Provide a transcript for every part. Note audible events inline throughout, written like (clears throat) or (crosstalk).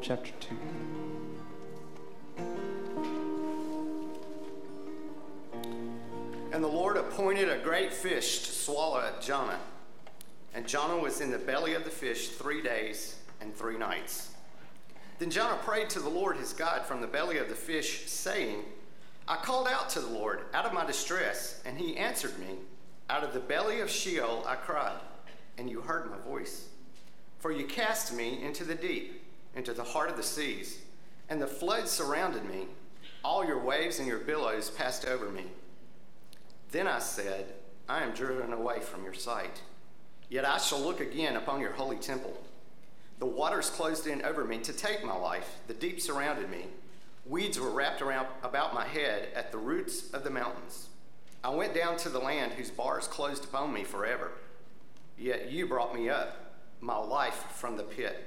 chapter 2. And the Lord appointed a great fish to swallow up Jonah. And Jonah was in the belly of the fish three days and three nights. Then Jonah prayed to the Lord his God from the belly of the fish, saying, I called out to the Lord out of my distress, and he answered me. Out of the belly of Sheol I cried, and you heard my voice. For you cast me into the deep, into the heart of the seas, and the floods surrounded me. All your waves and your billows passed over me. Then I said, I am driven away from your sight. Yet I shall look again upon your holy temple. The waters closed in over me to take my life. The deep surrounded me. Weeds were wrapped around about my head at the roots of the mountains. I went down to the land whose bars closed upon me forever. Yet you brought me up, my life from the pit.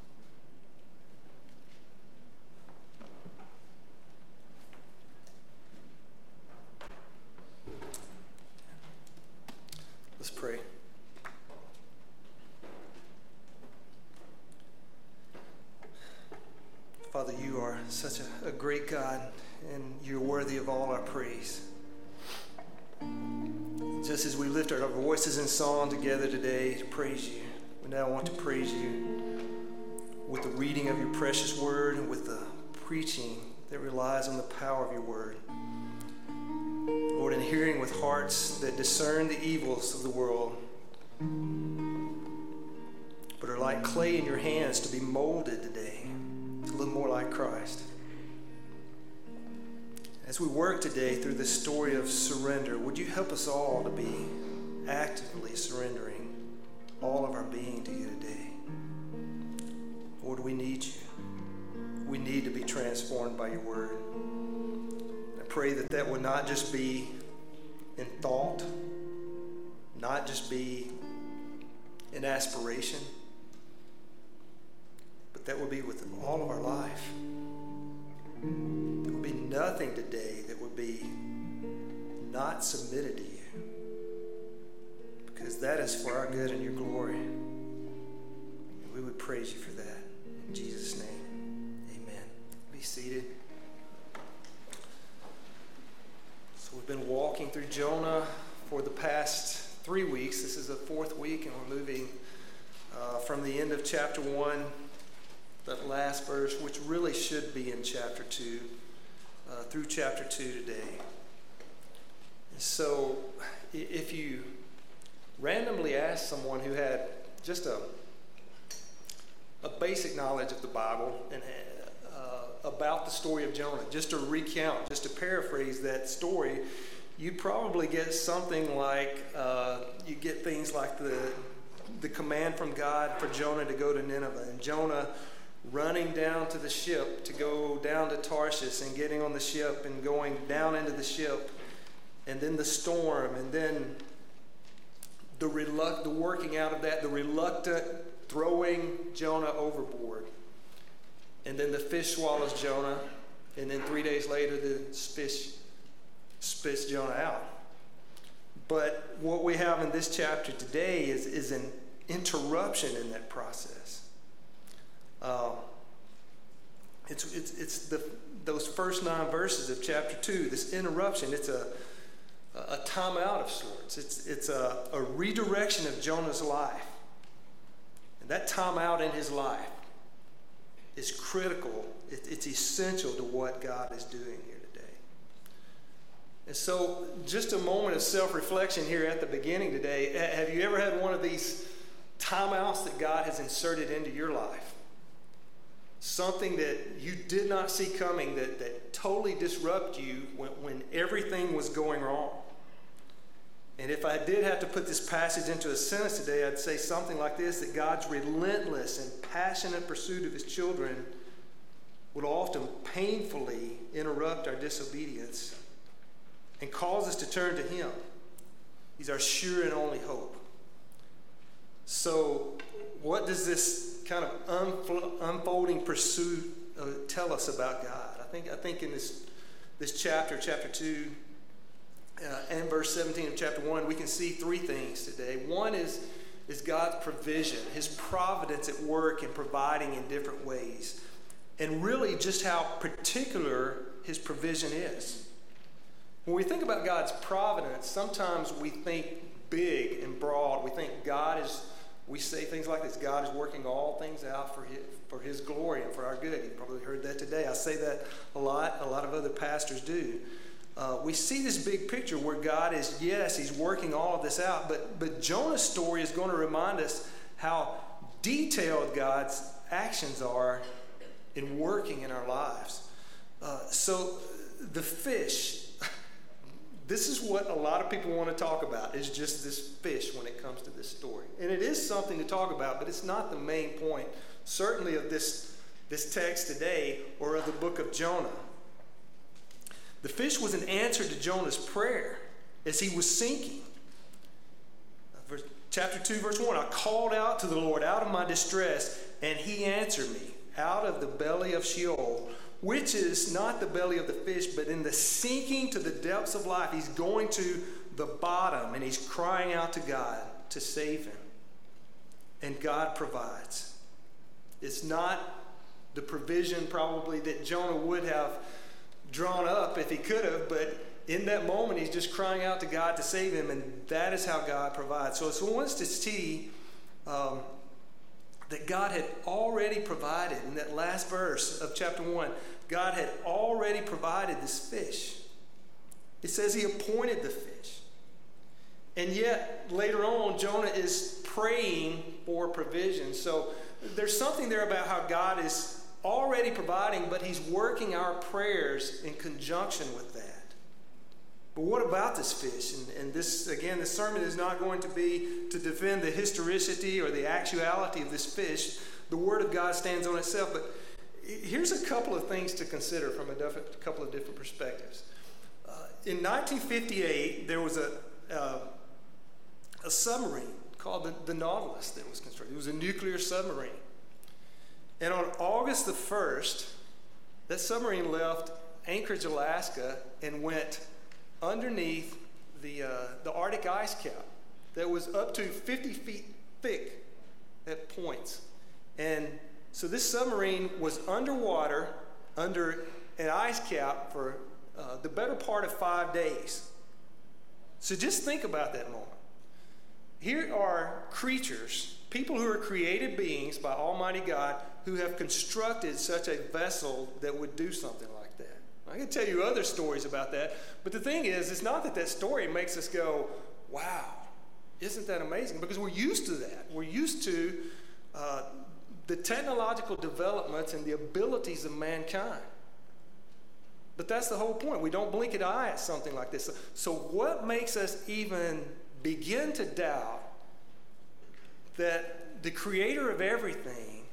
Let's pray. Father, you are such a, a, great God, and you're worthy of all our praise. Just as we lift our voices in song together today to praise you, we now want to praise you with the reading of your precious word and with the preaching that relies on the power of your word. Lord, in hearing with hearts that discern the evils of the world, but are like clay in your hands to be molded today to look more like Christ. As we work today through this story of surrender, would you help us all to be actively surrendering all of our being to you today? Lord, we need you. We need to be transformed by your word I pray that that would not just be in thought, not just be in aspiration, but that will be with all of our life. There will be nothing today that would be not submitted to you. Because that is for our good and your glory. We would praise you for that. In Jesus' name, amen. Be seated. We've been walking through Jonah for the past three weeks. This is the fourth week, and we're moving uh, from the end of chapter 1, that last verse, which really should be in chapter 2, uh, through chapter 2 today. And So, if you randomly ask someone who had just a, a basic knowledge of the Bible and about the story of Jonah. Just to recount, just to paraphrase that story, you probably get something like uh, you get things like the the command from God for Jonah to go to Nineveh, and Jonah running down to the ship to go down to Tarshish and getting on the ship and going down into the ship, and then the storm, and then the reluct- the working out of that, the reluctant throwing Jonah overboard. And then the fish swallows Jonah, and then three days later, the fish spits Jonah out. But what we have in this chapter today is, is an interruption in that process. Um, it's, it's, it's the, those first nine verses of chapter 2, this interruption, it's a, a time out of sorts. It's, it's a, a redirection of Jonah's life. And that time out in his life is critical, it, it's essential to what God is doing here today. And so, just a moment of self reflection here at the beginning today. Have you ever had one of these timeouts that God has inserted into your life? Something that you did not see coming that, that totally disrupt you when, when everything was going wrong. And if I did have to put this passage into a sentence today, I'd say something like this that God's relentless and passionate pursuit of his children will often painfully interrupt our disobedience and cause us to turn to Him. He's our sure and only hope. So, what does this kind of unfolding pursuit uh, tell us about God? I think, I think in this, this chapter, chapter 2, uh, and verse 17 of chapter 1, we can see three things today. One is, is God's provision, His providence at work and providing in different ways, and really just how particular His provision is. When we think about God's providence, sometimes we think big and broad. We think God is, we say things like this God is working all things out for his, for his glory and for our good. You probably heard that today. I say that a lot. A lot of other pastors do. Uh, we see this big picture where God is, yes, He's working all of this out, but, but Jonah's story is going to remind us how detailed God's actions are in working in our lives. Uh, so the fish, (laughs) this is what a lot of people want to talk about, is just this fish when it comes to this story. And it is something to talk about, but it's not the main point, certainly of this, this text today or of the book of Jonah. The fish was an answer to Jonah's prayer as he was sinking. Uh, verse, chapter 2, verse 1 I called out to the Lord out of my distress, and he answered me out of the belly of Sheol, which is not the belly of the fish, but in the sinking to the depths of life. He's going to the bottom and he's crying out to God to save him. And God provides. It's not the provision probably that Jonah would have drawn up if he could have, but in that moment, he's just crying out to God to save him, and that is how God provides. So it's wants to see um, that God had already provided in that last verse of chapter 1. God had already provided this fish. It says he appointed the fish. And yet, later on, Jonah is praying for provision. So there's something there about how God is already providing, but He's working our prayers in conjunction with that. But what about this fish? And, and, this, again, this sermon is not going to be to defend the historicity or the actuality of this fish. The Word of God stands on itself. But here's a couple of things to consider from a, diff- couple of different perspectives. Uh, in 1958, there was a, uh, a submarine called the, the Nautilus that was constructed. It was a nuclear submarine. And on August the 1st, that submarine left Anchorage, Alaska, and went underneath the, uh, the Arctic ice cap that was up to 50 feet thick at points. And so this submarine was underwater under an ice cap for uh, the better part of five days. So just think about that moment. Here are creatures, people who are created beings by Almighty God, who have constructed such a vessel that would do something like that. I can tell you other stories about that, but the thing is, it's not that that story makes us go, wow, isn't that amazing? Because we're used to that. We're used to uh, the technological developments and the abilities of mankind. But that's the whole point. We don't blink an eye at something like this. So, what makes us even begin to doubt that the creator of everything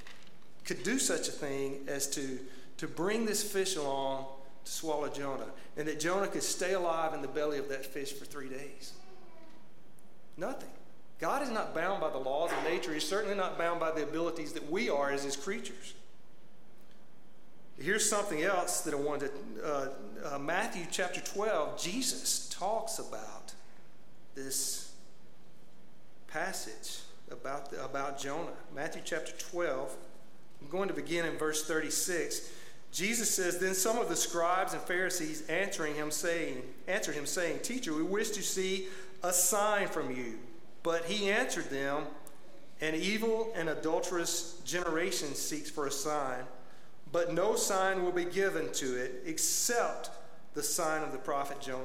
could do such a thing as to, to bring this fish along to swallow Jonah, and that Jonah could stay alive in the belly of that fish for three days. Nothing. God is not bound by the laws of nature. He's certainly not bound by the abilities that we are as his creatures. Here's something else that I wanted to, uh, uh, Matthew chapter 12, Jesus talks about this passage about, about Jonah. Matthew chapter 12, I'm going to begin in verse 36. Jesus says, Then some of the scribes and Pharisees answering him, saying, answered him, saying, Teacher, we wish to see a sign from you. But he answered them, An evil and adulterous generation seeks for a sign, but no sign will be given to it except the sign of the prophet Jonah.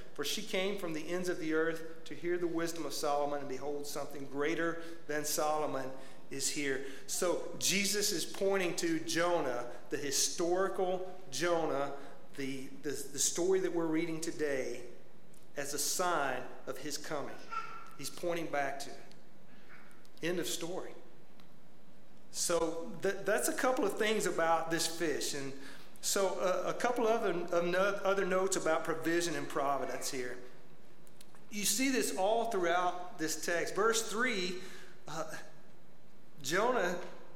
for she came from the ends of the earth to hear the wisdom of Solomon, and behold, something greater than Solomon is here. So Jesus is pointing to Jonah, the historical Jonah, the, the, the story that we're reading today, as a sign of his coming. He's pointing back to it. End of story. So th- that's a couple of things about this fish. And so uh, a couple other, other notes about provision and providence here. You see this all throughout this text. Verse 3, uh, Jonah,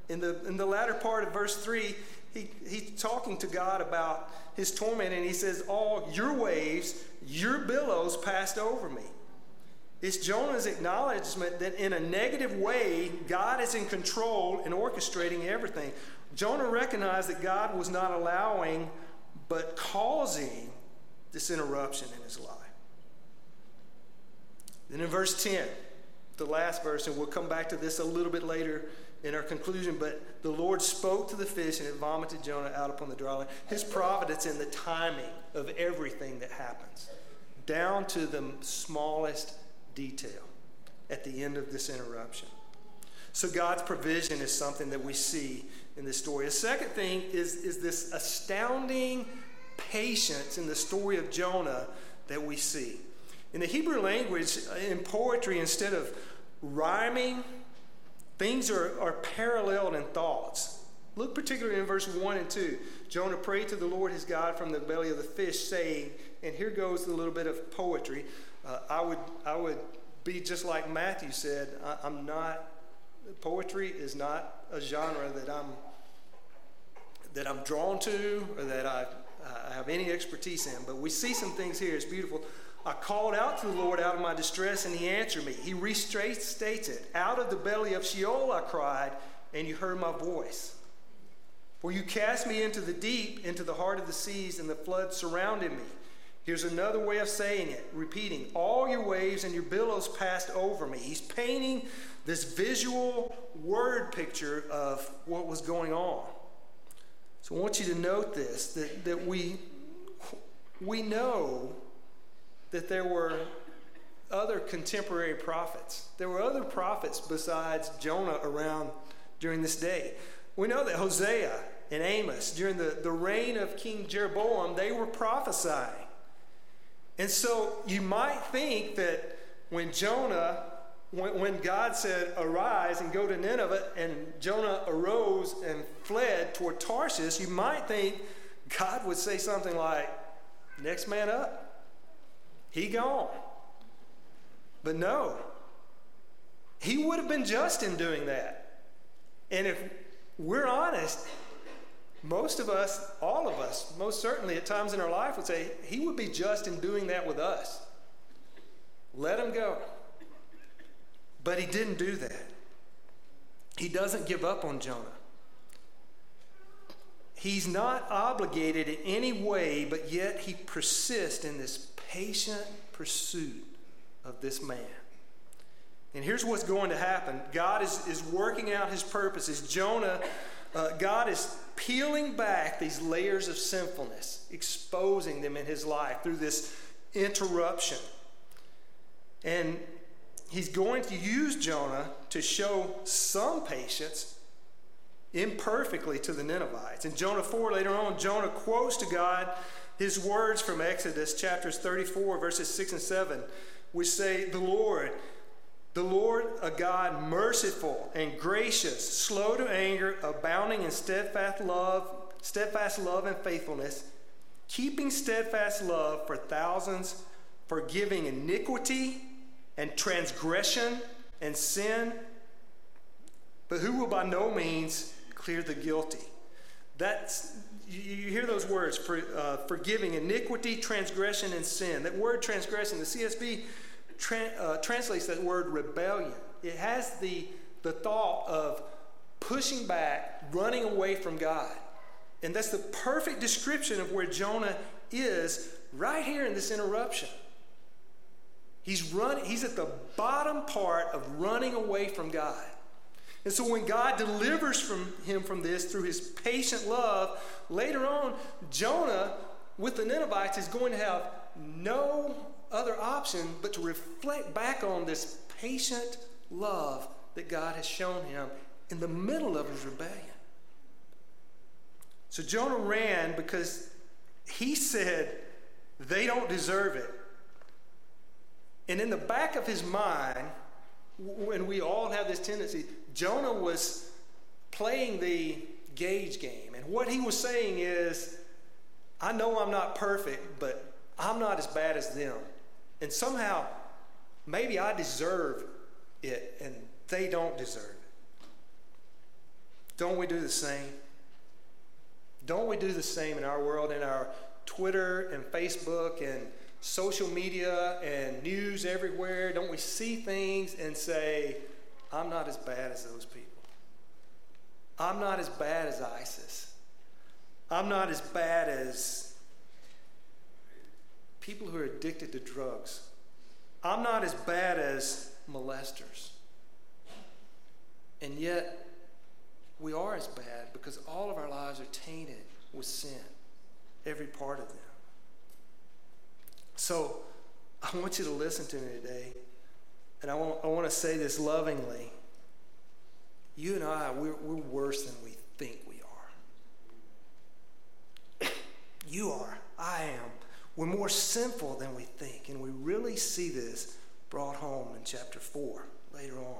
in the, in the latter part of verse 3, he, he's talking to God about his torment, and he says, All your waves, your billows passed over me. It's Jonah's acknowledgement that in a negative way, God is in control and orchestrating everything. Jonah recognized that God was not allowing, but causing this interruption in his life. Then in verse 10, the last verse, and we'll come back to this a little bit later in our conclusion, but the Lord spoke to the fish and it vomited Jonah out upon the dry land. His providence in the timing of everything that happens, down to the smallest detail at the end of this interruption. So God's provision is something that we see in this story. A second thing is, is this astounding patience in the story of Jonah that we see. In the Hebrew language, in poetry, instead of rhyming, things are, are paralleled in thoughts. Look particularly in verse 1 and 2. Jonah prayed to the Lord his God from the belly of the fish, saying, and here goes a little bit of poetry. Uh, I, would, I would be just like Matthew said, I, I'm not, poetry is not a genre that I'm, that I'm drawn to or that I, I have any expertise in. But we see some things here. It's beautiful. I called out to the Lord out of my distress, and he answered me. He restates it. Out of the belly of Sheol I cried, and you heard my voice. For you cast me into the deep, into the heart of the seas, and the flood surrounded me. Here's another way of saying it, repeating, all your waves and your billows passed over me. He's painting this visual word picture of what was going on. So I want you to note this that, that we, we know that there were other contemporary prophets. There were other prophets besides Jonah around during this day. We know that Hosea and Amos, during the, the reign of King Jeroboam, they were prophesying. And so you might think that when Jonah, when, when God said, Arise and go to Nineveh, and Jonah arose and fled toward Tarshish, you might think God would say something like, Next man up. He gone. But no, he would have been just in doing that. And if we're honest, most of us, all of us, most certainly at times in our life would say, He would be just in doing that with us. Let him go. But he didn't do that. He doesn't give up on Jonah. He's not obligated in any way, but yet he persists in this patient pursuit of this man. And here's what's going to happen God is, is working out his purposes. Jonah, uh, God is peeling back these layers of sinfulness, exposing them in his life through this interruption. And he's going to use Jonah to show some patience imperfectly to the Ninevites. In Jonah 4, later on, Jonah quotes to God his words from Exodus chapters 34, verses 6 and 7, which say, The Lord, the Lord, a God merciful and gracious, slow to anger, abounding in steadfast love, steadfast love and faithfulness, keeping steadfast love for thousands, forgiving iniquity and transgression and sin, but who will by no means clear the guilty. That's you hear those words for, uh, forgiving iniquity, transgression, and sin. That word transgression, the CSB tra- uh, translates that word rebellion. It has the, the thought of pushing back, running away from God. And that's the perfect description of where Jonah is right here in this interruption. He's running, he's at the bottom part of running away from God. And so when God delivers from him from this through his patient love, later on, Jonah with the Ninevites is going to have no other option but to reflect back on this patient love that God has shown him in the middle of his rebellion. So Jonah ran because he said, they don't deserve it. And in the back of his mind, when we all have this tendency, Jonah was playing the gauge game. And what he was saying is, I know I'm not perfect, but I'm not as bad as them. And somehow, maybe I deserve it and they don't deserve it. Don't we do the same? Don't we do the same in our world, in our Twitter and Facebook and social media and news everywhere? Don't we see things and say, I'm not as bad as those people? I'm not as bad as ISIS. I'm not as bad as people who are addicted to drugs. I'm not as bad as molesters. And yet, we are as bad because all of our lives are tainted with sin, every part of them. So, I want you to listen to me today, and I want, I want to say this lovingly. You and I, we're, we're worse than we think we are. (coughs) you are. I am. We're more sinful than we think, and we really see this brought home in chapter 4 later on.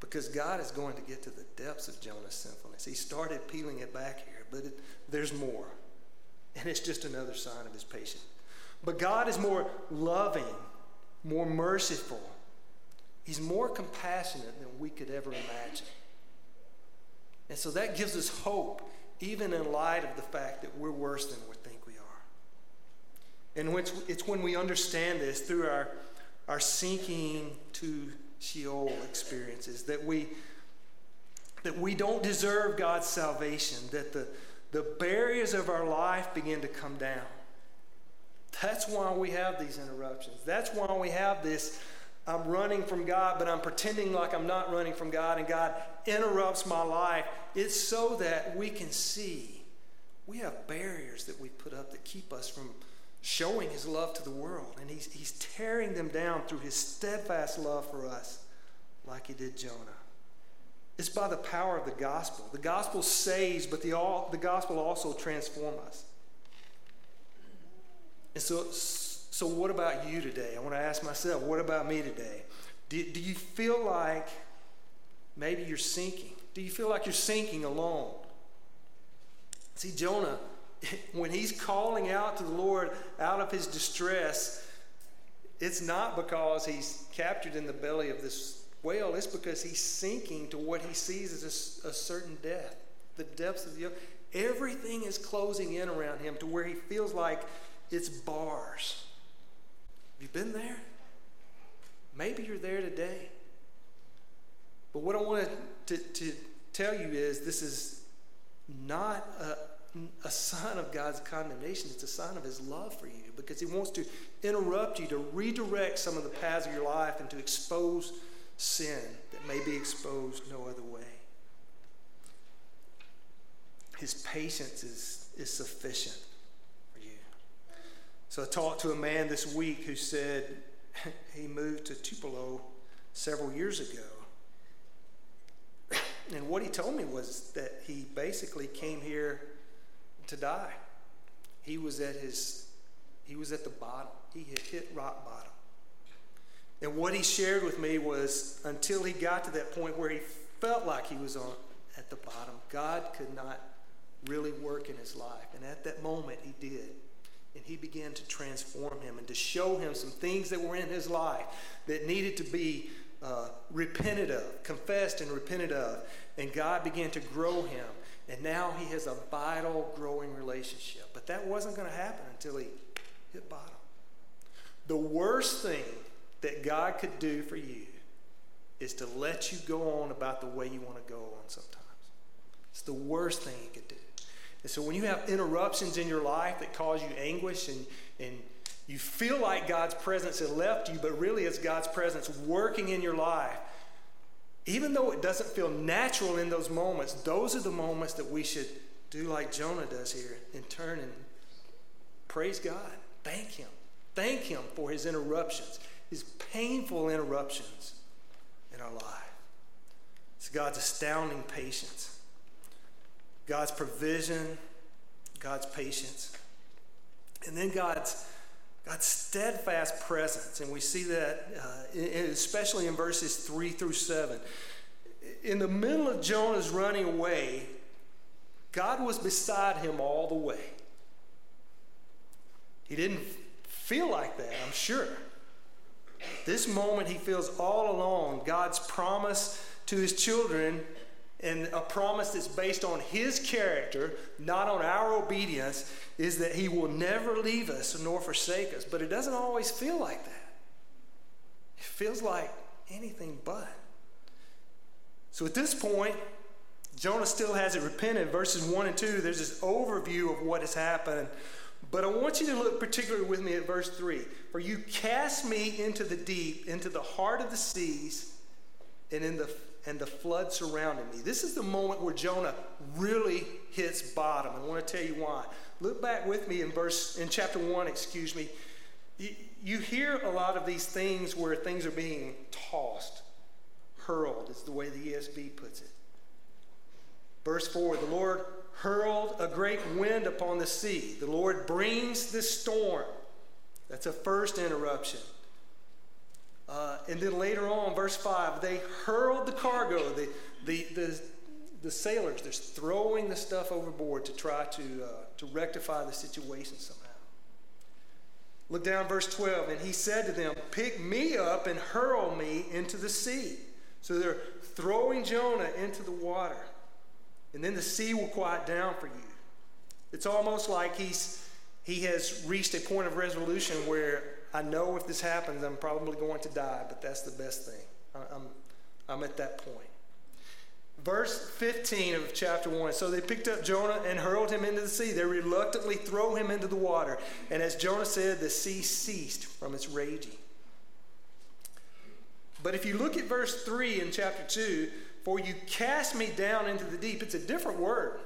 Because God is going to get to the depths of Jonah's sinfulness. He started peeling it back here, but it, there's more. And it's just another sign of his patience. But God is more loving, more merciful. He's more compassionate than we could ever imagine. And so that gives us hope, even in light of the fact that we're worse than we think we are. And it's when we understand this through our, our sinking to Sheol experiences that we, that we don't deserve God's salvation, that the, the barriers of our life begin to come down. That's why we have these interruptions. That's why we have this I'm running from God, but I'm pretending like I'm not running from God, and God interrupts my life. It's so that we can see we have barriers that we put up that keep us from showing His love to the world. And He's, he's tearing them down through His steadfast love for us, like He did Jonah. It's by the power of the gospel. The gospel saves, but the, all, the gospel also transforms us. And so, so, what about you today? I want to ask myself, what about me today? Do, do you feel like maybe you're sinking? Do you feel like you're sinking alone? See, Jonah, (laughs) when he's calling out to the Lord out of his distress, it's not because he's captured in the belly of this whale, it's because he's sinking to what he sees as a, a certain death, the depths of the Everything is closing in around him to where he feels like it's bars. Have you been there? Maybe you're there today. But what I want to, to tell you is this is not a, a sign of God's condemnation. It's a sign of His love for you because He wants to interrupt you, to redirect some of the paths of your life, and to expose sin that may be exposed no other way. His patience is, is sufficient. So I talked to a man this week who said (laughs) he moved to Tupelo several years ago. (clears throat) And what he told me was that he basically came here to die. He was at his he was at the bottom. He had hit rock bottom. And what he shared with me was until he got to that point where he felt like he was on at the bottom, God could not really work in his life. And at that moment he did. And he began to transform him and to show him some things that were in his life that needed to be uh, repented of, confessed and repented of. And God began to grow him. And now he has a vital, growing relationship. But that wasn't going to happen until he hit bottom. The worst thing that God could do for you is to let you go on about the way you want to go on sometimes. It's the worst thing he could do. And so when you have interruptions in your life that cause you anguish and, and you feel like God's presence has left you, but really it's God's presence working in your life, even though it doesn't feel natural in those moments, those are the moments that we should do like Jonah does here and turn and praise God. Thank Him. Thank Him for His interruptions, His painful interruptions in our life. It's God's astounding patience, God's provision, God's patience, and then God's God's steadfast presence, and we see that uh, especially in verses 3 through 7. In the middle of Jonah's running away, God was beside him all the way. He didn't feel like that, I'm sure. This moment, he feels all alone God's promise to his children and a promise that's based on his character, not on our obedience, is that he will never leave us nor forsake us. But it doesn't always feel like that. It feels like anything but. So at this point, Jonah still hasn't repented. Verses 1 and 2, there's this overview of what has happened. But I want you to look particularly with me at verse 3. For you cast me into the deep, into the heart of the seas, and in the and the flood surrounded me. This is the moment where Jonah really hits bottom. I want to tell you why. Look back with me in verse in chapter 1, excuse me. You, you hear a lot of these things where things are being tossed, hurled is the way the ESV puts it. Verse 4, the Lord hurled a great wind upon the sea. The Lord brings the storm. That's a first interruption. Uh, and then later on, verse 5, they hurled the cargo. The, the, the, the sailors, they're throwing the stuff overboard to try to, uh, to rectify the situation somehow. Look down verse 12. And he said to them, Pick me up and hurl me into the sea. So they're throwing Jonah into the water. And then the sea will quiet down for you. It's almost like he's, he has reached a point of resolution where I know if this happens, I'm probably going to die, but that's the best thing. I'm, I'm at that point. Verse 15 of chapter 1. So they picked up Jonah and hurled him into the sea. They reluctantly throw him into the water. And as Jonah said, the sea ceased from its raging. But if you look at verse 3 in chapter 2, for you cast me down into the deep, it's a different word.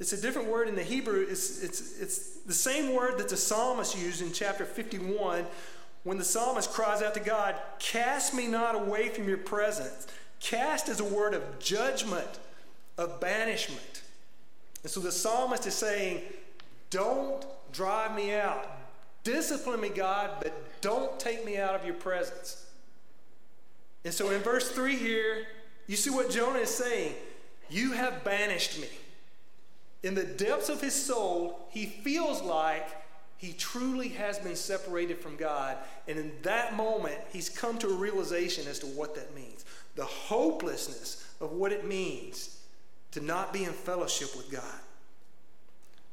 It's a different word in the Hebrew. It's, it's, it's the same word that the psalmist used in chapter 51 when the psalmist cries out to God, Cast me not away from your presence. Cast is a word of judgment, of banishment. And so the psalmist is saying, Don't drive me out. Discipline me, God, but don't take me out of your presence. And so in verse 3 here, you see what Jonah is saying. You have banished me in the depths of his soul, he feels like he truly has been separated from God. And in that moment, he's come to a realization as to what that means the hopelessness of what it means to not be in fellowship with God.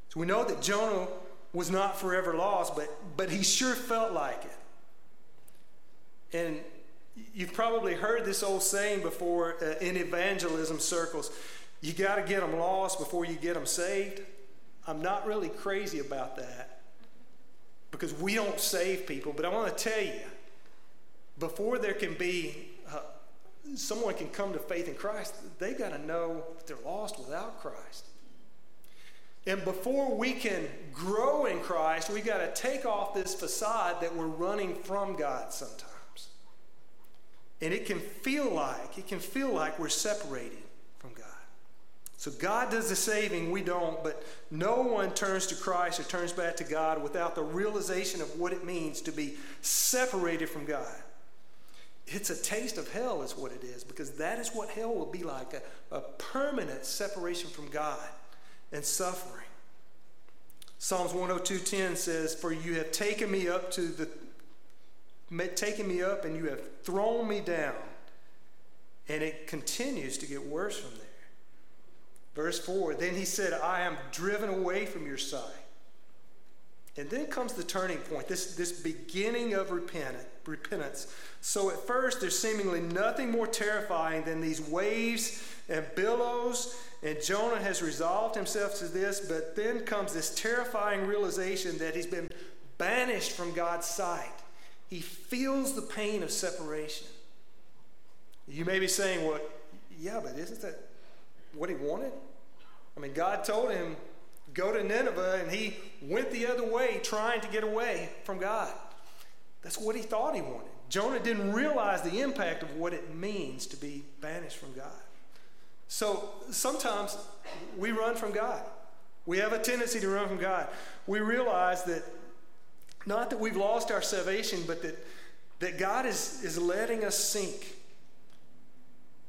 So we know that Jonah was not forever lost, but, but he sure felt like it. And you've probably heard this old saying before uh, in evangelism circles you got to get them lost before you get them saved. I'm not really crazy about that because we don't save people, but I want to tell you before there can be uh, someone can come to faith in Christ, they got to know they're lost without Christ. And before we can grow in Christ, we got to take off this facade that we're running from God sometimes. And it can feel like, it can feel like we're separated. So God does the saving, we don't, but no one turns to Christ or turns back to God without the realization of what it means to be separated from God. It's a taste of hell, is what it is, because that is what hell will be like a, a permanent separation from God and suffering. Psalms 102:10 says, For you have taken me up to the taken me up and you have thrown me down. And it continues to get worse from there. Verse 4 Then he said, I am driven away from your sight. And then comes the turning point, this, this beginning of repentance. So at first, there's seemingly nothing more terrifying than these waves and billows, and Jonah has resolved himself to this, but then comes this terrifying realization that he's been banished from God's sight. He feels the pain of separation. You may be saying, well, yeah, but isn't that what he wanted? I mean, God told him, go to Nineveh, and he went the other way trying to get away from God. That's what he thought he wanted. Jonah didn't realize the impact of what it means to be banished from God. So sometimes we run from God. We have a tendency to run from God. We realize that not that we've lost our salvation, but that, that God is, is letting us sink.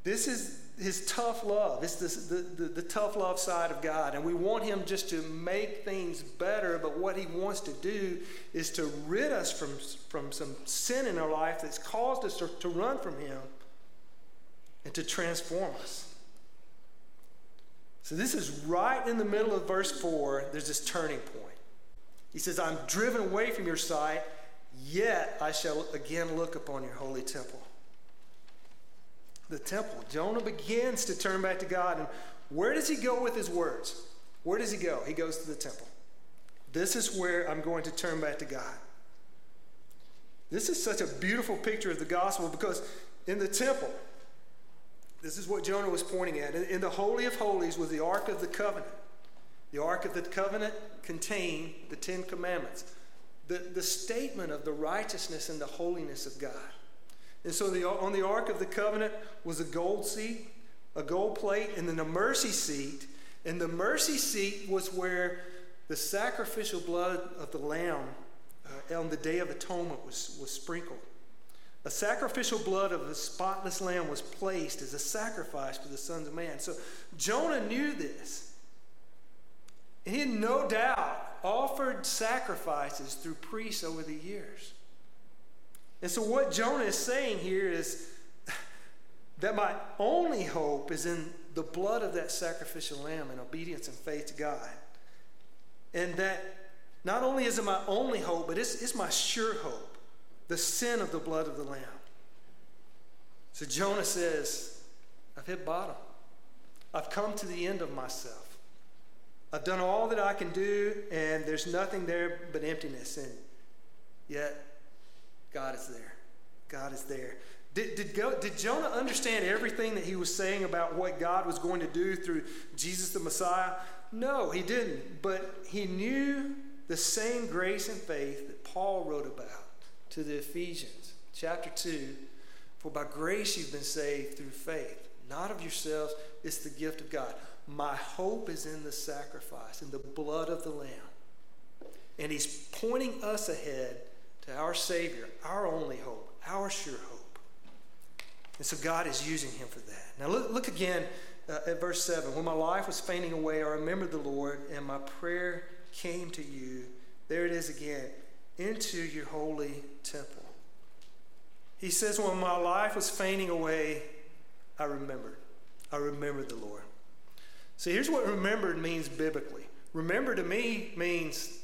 This is his tough love. It's this, the, the, the tough love side of God. And we want him just to make things better, but what he wants to do is to rid us from, from some sin in our life that's caused us to, to run from him and to transform us. So this is right in the middle of verse 4. There's this turning point. He says, I'm driven away from your sight, yet I shall again look upon your holy temple the temple. Jonah begins to turn back to God. And where does he go with his words? Where does he go? He goes to the temple. This is where I'm going to turn back to God. This is such a beautiful picture of the gospel because in the temple, this is what Jonah was pointing at. In the Holy of Holies was the Ark of the Covenant. The Ark of the Covenant contained the Ten Commandments, the, the statement of the righteousness and the holiness of God. And so the, on the Ark of the Covenant was a gold seat, a gold plate, and then a mercy seat. And the mercy seat was where the sacrificial blood of the lamb uh, on the Day of Atonement was, was sprinkled. A sacrificial blood of a spotless lamb was placed as a sacrifice for the sons of man. So Jonah knew this. He had no doubt offered sacrifices through priests over the years. And so, what Jonah is saying here is that my only hope is in the blood of that sacrificial lamb and obedience and faith to God. And that not only is it my only hope, but it's, it's my sure hope the sin of the blood of the lamb. So, Jonah says, I've hit bottom. I've come to the end of myself. I've done all that I can do, and there's nothing there but emptiness. And yet, God is there. God is there. Did, did, go, did Jonah understand everything that he was saying about what God was going to do through Jesus the Messiah? No, he didn't. But he knew the same grace and faith that Paul wrote about to the Ephesians, chapter 2. For by grace you've been saved through faith, not of yourselves, it's the gift of God. My hope is in the sacrifice, in the blood of the Lamb. And he's pointing us ahead to our Savior, our only hope, our sure hope. And so God is using him for that. Now look, look again uh, at verse 7. When my life was fainting away, I remembered the Lord, and my prayer came to you. There it is again into your holy temple. He says, When my life was fainting away, I remembered. I remembered the Lord. See, here's what remembered means biblically. Remember to me means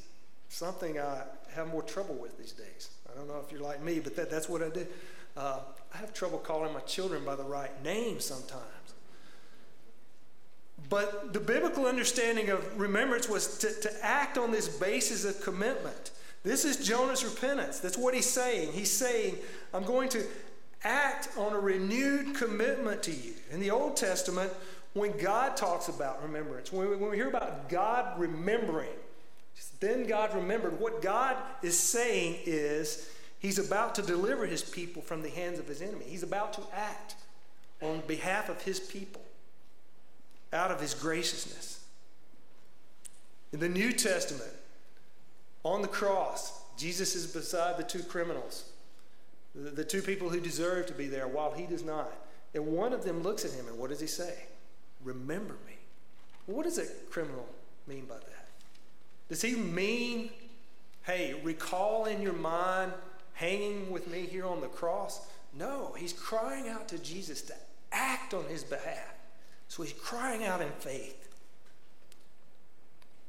something I have more trouble with these days. I don't know if you're like me, but that, that's what I do. Uh, I have trouble calling my children by the right name sometimes. But the biblical understanding of remembrance was to, to act on this basis of commitment. This is Jonah's repentance. That's what he's saying. He's saying, I'm going to act on a renewed commitment to you. In the Old Testament, when God talks about remembrance, when we, when we hear about God remembering, then God remembered. What God is saying is he's about to deliver his people from the hands of his enemy. He's about to act on behalf of his people out of his graciousness. In the New Testament, on the cross, Jesus is beside the two criminals, the, two people who deserve to be there while he does not. And one of them looks at him and what does he say? Remember me. What does a criminal mean by that? Does he mean, hey, recall in your mind hanging with me here on the cross? No, he's crying out to Jesus to act on his behalf. So he's crying out in faith.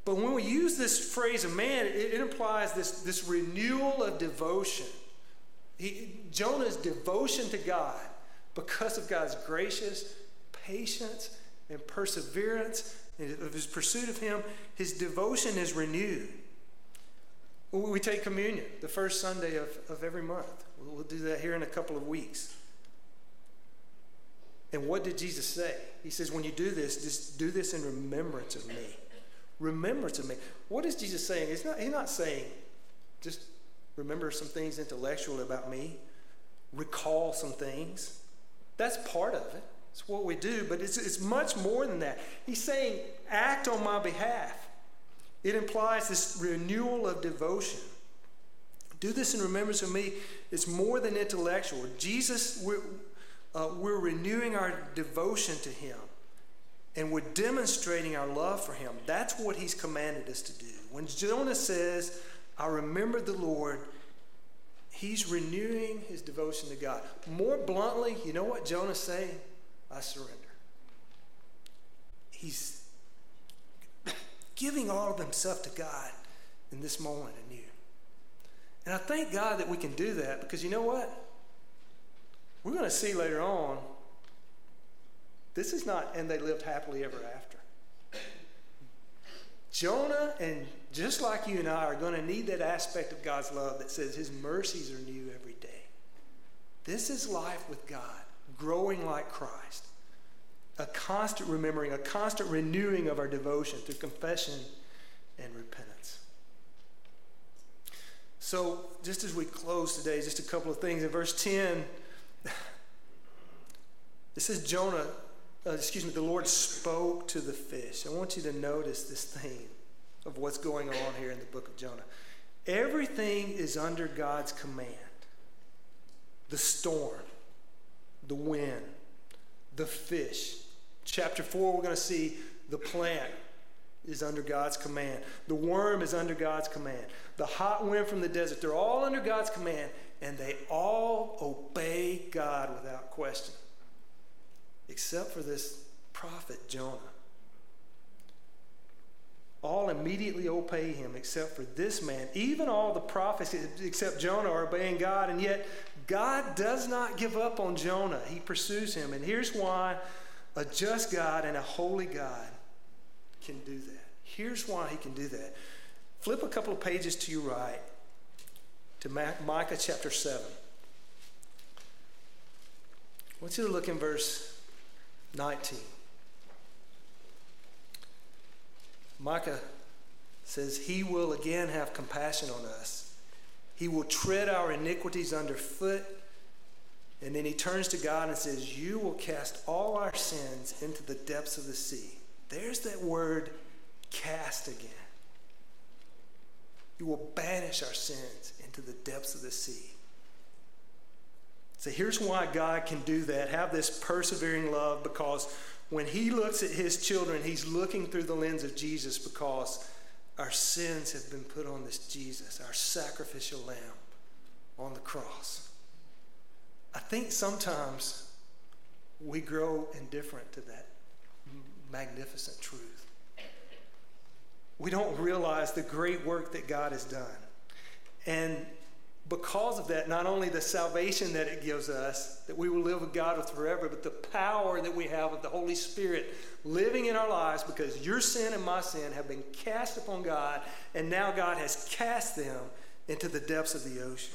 But when we use this phrase of man, it, it implies this, this renewal of devotion. He, Jonah's devotion to God because of God's gracious patience and perseverance of his pursuit of him, his devotion is renewed. We take communion the first Sunday of, of every month. We'll do that here in a couple of weeks. And what did Jesus say? He says, when you do this, just do this in remembrance of me. Remembrance of me. What is Jesus saying? He's not, he's not saying just remember some things intellectually about me, recall some things. That's part of it. It's what we do, but it's, it's much more than that. He's saying, act on my behalf. It implies this renewal of devotion. Do this in remembrance of me. It's more than intellectual. Jesus, we're, uh, we're renewing our devotion to Him and we're demonstrating our love for Him. That's what He's commanded us to do. When Jonah says, I remember the Lord, he's renewing his devotion to God. More bluntly, you know what Jonah's saying? I surrender. He's giving all of himself to God in this moment anew. And I thank God that we can do that because you know what? We're going to see later on, this is not, and they lived happily ever after. Jonah, and just like you and I, are going to need that aspect of God's love that says His mercies are new every day. This is life with God, growing like Christ. A constant remembering, a constant renewing of our devotion through confession and repentance. So, just as we close today, just a couple of things. In verse 10, (laughs) it says Jonah uh, excuse me, the Lord spoke to the fish. I want you to notice this theme of what's going on here in the book of Jonah. Everything is under God's command the storm, the wind, the fish. Chapter 4, we're going to see the plant is under God's command. The worm is under God's command. The hot wind from the desert, they're all under God's command, and they all obey God without question except for this prophet Jonah. All immediately obey him except for this man. Even all the prophets except Jonah are obeying God, and yet God does not give up on Jonah. He pursues him. And here's why a just God and a holy God can do that. Here's why he can do that. Flip a couple of pages to your right to Micah chapter 7. I want you to look in verse 19. Micah says, He will again have compassion on us. He will tread our iniquities underfoot. And then he turns to God and says, You will cast all our sins into the depths of the sea. There's that word, cast again. You will banish our sins into the depths of the sea. So here's why God can do that, have this persevering love, because when He looks at His children, He's looking through the lens of Jesus because our sins have been put on this Jesus, our sacrificial lamb on the cross. I think sometimes we grow indifferent to that magnificent truth. We don't realize the great work that God has done. And because of that, not only the salvation that it gives us, that we will live with God with forever, but the power that we have of the Holy Spirit living in our lives because your sin and my sin have been cast upon God, and now God has cast them into the depths of the ocean.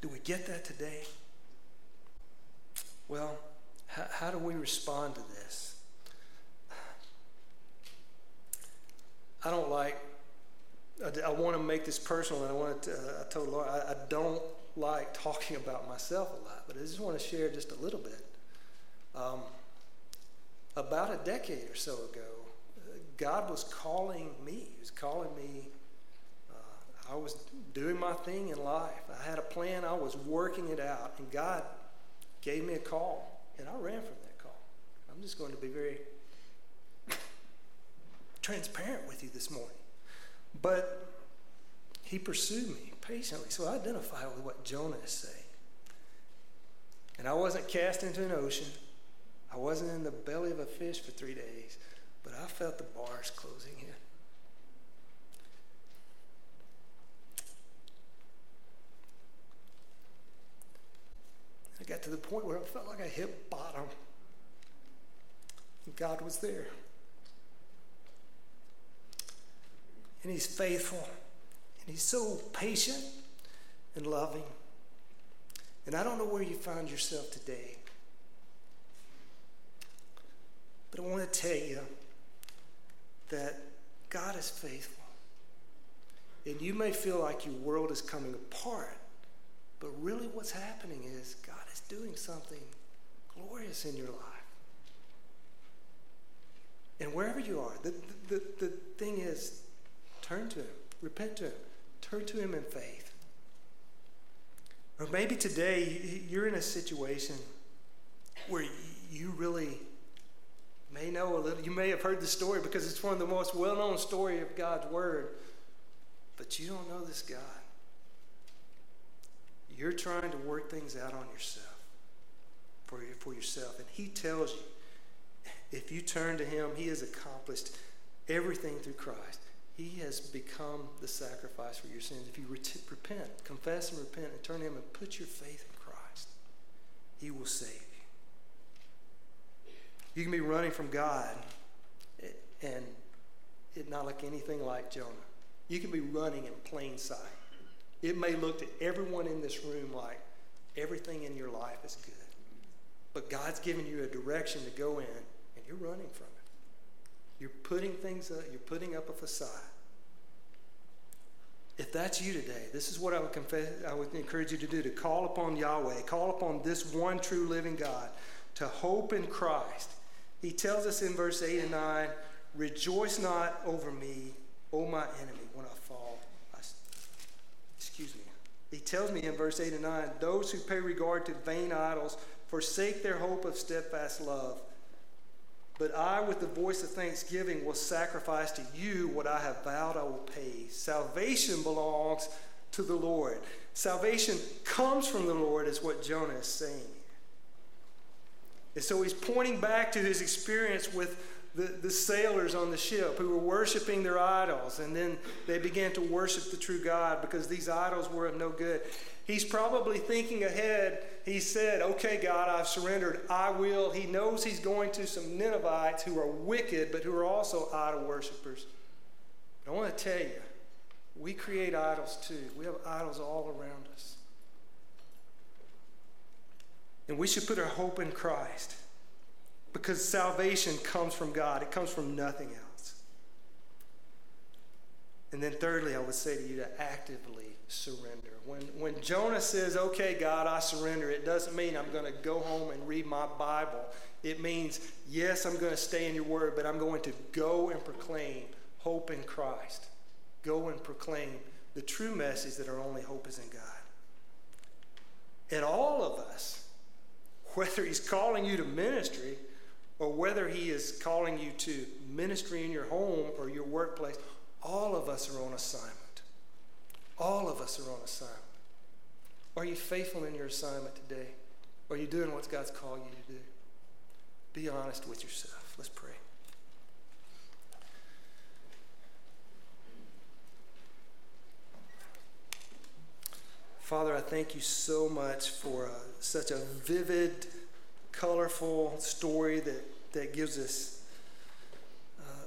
Do we get that today? Well, how, how do we respond to this? I don't like I, I want to make this personal, and I want to. Uh, I told Laura I, I, don't like talking about myself a lot, but I just want to share just a little bit. Um, about a decade or so ago, God was calling me. He was calling me. Uh, I was doing my thing in life. I had a plan. I was working it out, and God gave me a call, and I ran from that call. I'm just going to be very transparent with you this morning. But he pursued me patiently. So I identify with what Jonah is saying. And I wasn't cast into an ocean. I wasn't in the belly of a fish for three days, but I felt the bars closing in. I got to the point where I felt like I hit bottom. God was there. And He's faithful, and He's so patient and loving. And I don't know where you find yourself today. But I want to tell you that God is faithful. And you may feel like your world is coming apart, but really what's happening is God is doing something glorious in your life. And wherever you are, the, the, the, thing is, turn to Him, repent to Him, turn to Him in faith. Or maybe today you're in a situation where you really may know a little, you may have heard the story because it's one of the most well known story of God's Word, but you don't know this God. You're trying to work things out on yourself, for, for yourself. And He tells you if you turn to Him, He has accomplished everything through Christ. He has become the sacrifice for your sins. If you repent, confess and repent, and turn to Him and put your faith in Christ, He will save you. You can be running from God and it not look anything like Jonah. You can be running in plain sight. It may look to everyone in this room like everything in your life is good. But God's given you a direction to go in and you're running from it. You're putting things up, you're putting up a facade. If that's you today, this is what I would confess, I would encourage you to do to call upon Yahweh, call upon this one true living God, to hope in Christ. He tells us in verse 8 and 9, Rejoice not over me, O my enemy, when I fall. I, excuse me. He tells me in verse 8 and 9, Those who pay regard to vain idols forsake their hope of steadfast love. But I, with the voice of thanksgiving, will sacrifice to you what I have vowed I will pay. Salvation belongs to the Lord. Salvation comes from the Lord, is what Jonah is saying. And so he's pointing back to his experience with the, the sailors on the ship who were worshiping their idols, and then they began to worship the true God because these idols were of no good. He's probably thinking ahead. He said, Okay, God, I've surrendered. I will. He knows he's going to some Ninevites who are wicked, but who are also idol worshippers. But I want to tell you, we create idols too. We have idols all around us. And we should put our hope in Christ because salvation comes from God, it comes from nothing else. And then, thirdly, I would say to you to actively surrender. When, when Jonah says, Okay, God, I surrender, it doesn't mean I'm going to go home and read my Bible. It means, yes, I'm going to stay in your word, but I'm going to go and proclaim hope in Christ. Go and proclaim the true message that our only hope is in God. And all of us, (laughs) whether He's calling you to ministry or whether He is calling you to ministry in your home or your workplace, all of us are on assignment. All of us are on assignment. Are you faithful in your assignment today? Are you doing what God's called you to do? Be honest with yourself. Let's pray. Father, I thank you so much for uh, such a vivid, colorful story that, that gives us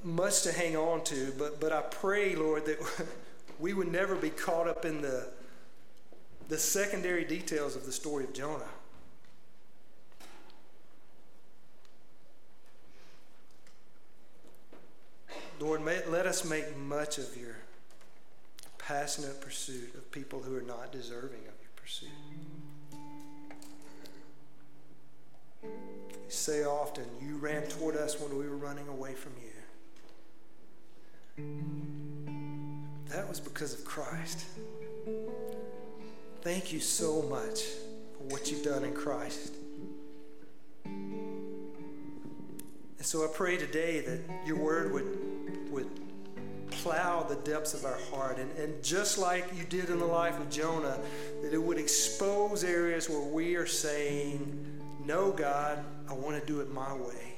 much to hang on to. But, but I pray, Lord, that (laughs) we would never be caught up in the, the secondary details of the story of Jonah. Lord, may, let us make much of your passionate pursuit of people who are not deserving of your pursuit. You say often, you ran toward us when we were running away from you. That was because of Christ. Thank you so much for what you've done in Christ. And so I pray today that your word would, would plow the depths of our heart. And, and just like you did in the life of Jonah, that it would expose areas where we are saying, No, God, I want to do it my way.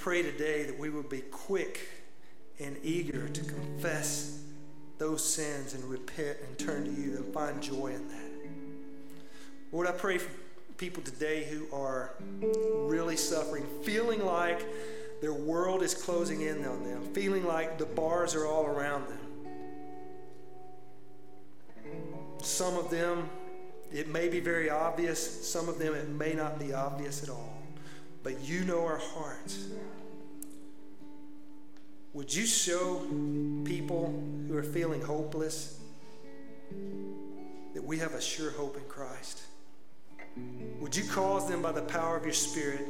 Pray today that we would be quick and eager to confess those sins and repent and turn to you and find joy in that. Lord, I pray for people today who are really suffering, feeling like their world is closing in on them, feeling like the bars are all around them. Some of them, it may be very obvious. Some of them, it may not be obvious at all. But you know our hearts. Would you show people who are feeling hopeless that we have a sure hope in Christ? Would you cause them by the power of your Spirit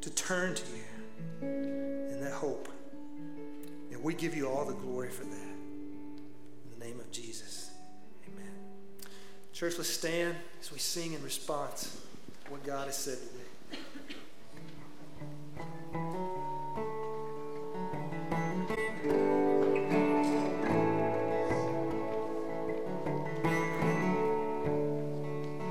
to turn to you in that hope? And we give you all the glory for that. In the name of Jesus, amen. Church, let's stand as we sing in response to what God has said to today.